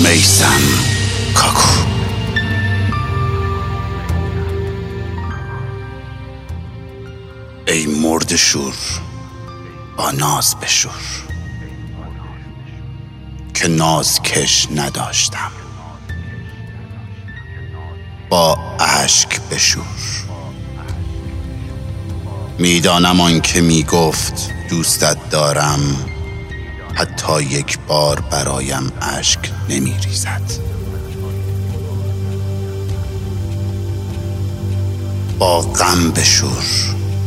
میسم کاکو. ای مرد شور با ناز بشور که ناز کش نداشتم. با اشک بشور. می‌دانم آن که می‌گفت دوستت دارم. حتی یک بار برایم اشک نمی ریزد با غم بشور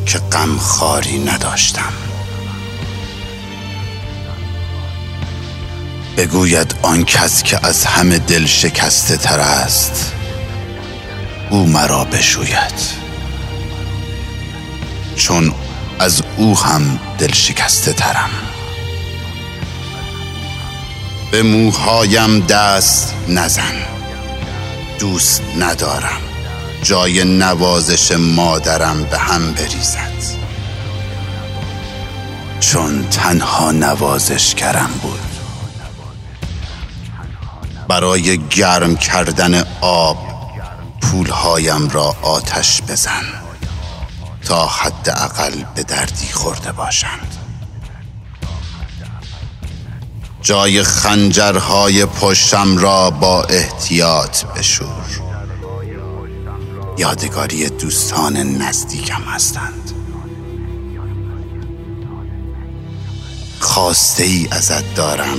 که غم خاری نداشتم. بگوید آن کس که از همه دل شکسته تر است او مرا بشوید. چون از او هم دل شکسته ترم. به موهایم دست نزن. دوست ندارم. جای نوازش مادرم به هم بریزد. چون تنها نوازش کرم بود. برای گرم کردن آب پولهایم را آتش بزن تا حداقل به دردی خورده باشند. جای خنجرهای پشتم را با احتیاط بشور. یادگاری دوستان نزدیکم هستند. خواسته ای ازت دارم.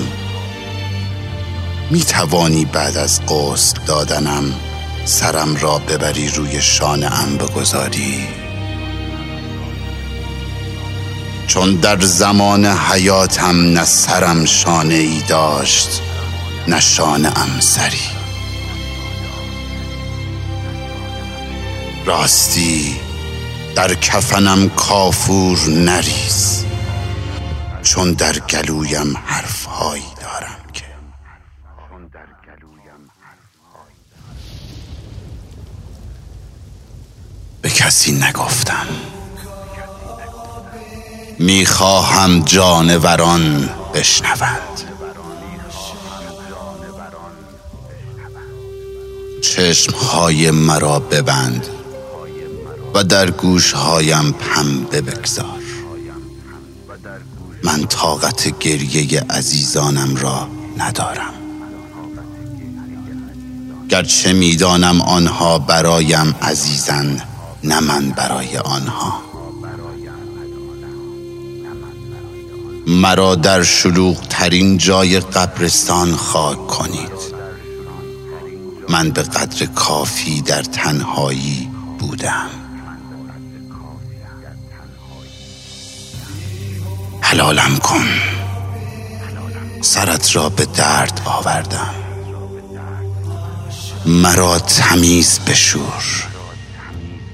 می توانی بعد از قسل دادنم سرم را ببری روی شانه بگذاری. چون در زمان حیاتم نه سرم شانه ای داشت نه شانه ام سری. راستی در کفنم کافور نریز چون در گلویم حرفهایی دارم که. به کسی نگفتم. می‌خواهم جانوران بشنوند. چشمهای مرا ببند و در گوشهایم پنبه بگذار من طاقت گریه عزیزانم را ندارم. گرچه می‌دانم آنها برایم عزیزند نه من برای آنها. مرا در شلوغ ترین جای قبرستان خاک کنید. من به قدر کافی در تنهایی بودم. حلالم کن. سرت را به درد آوردم. مرا تمیز بشور.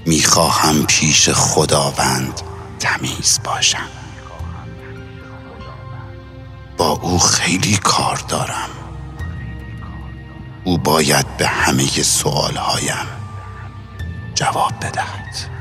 می‌خواهم پیش خداوند تمیز باشم. با او خیلی کار دارم. او باید به همه سوالهایم جواب بدهد.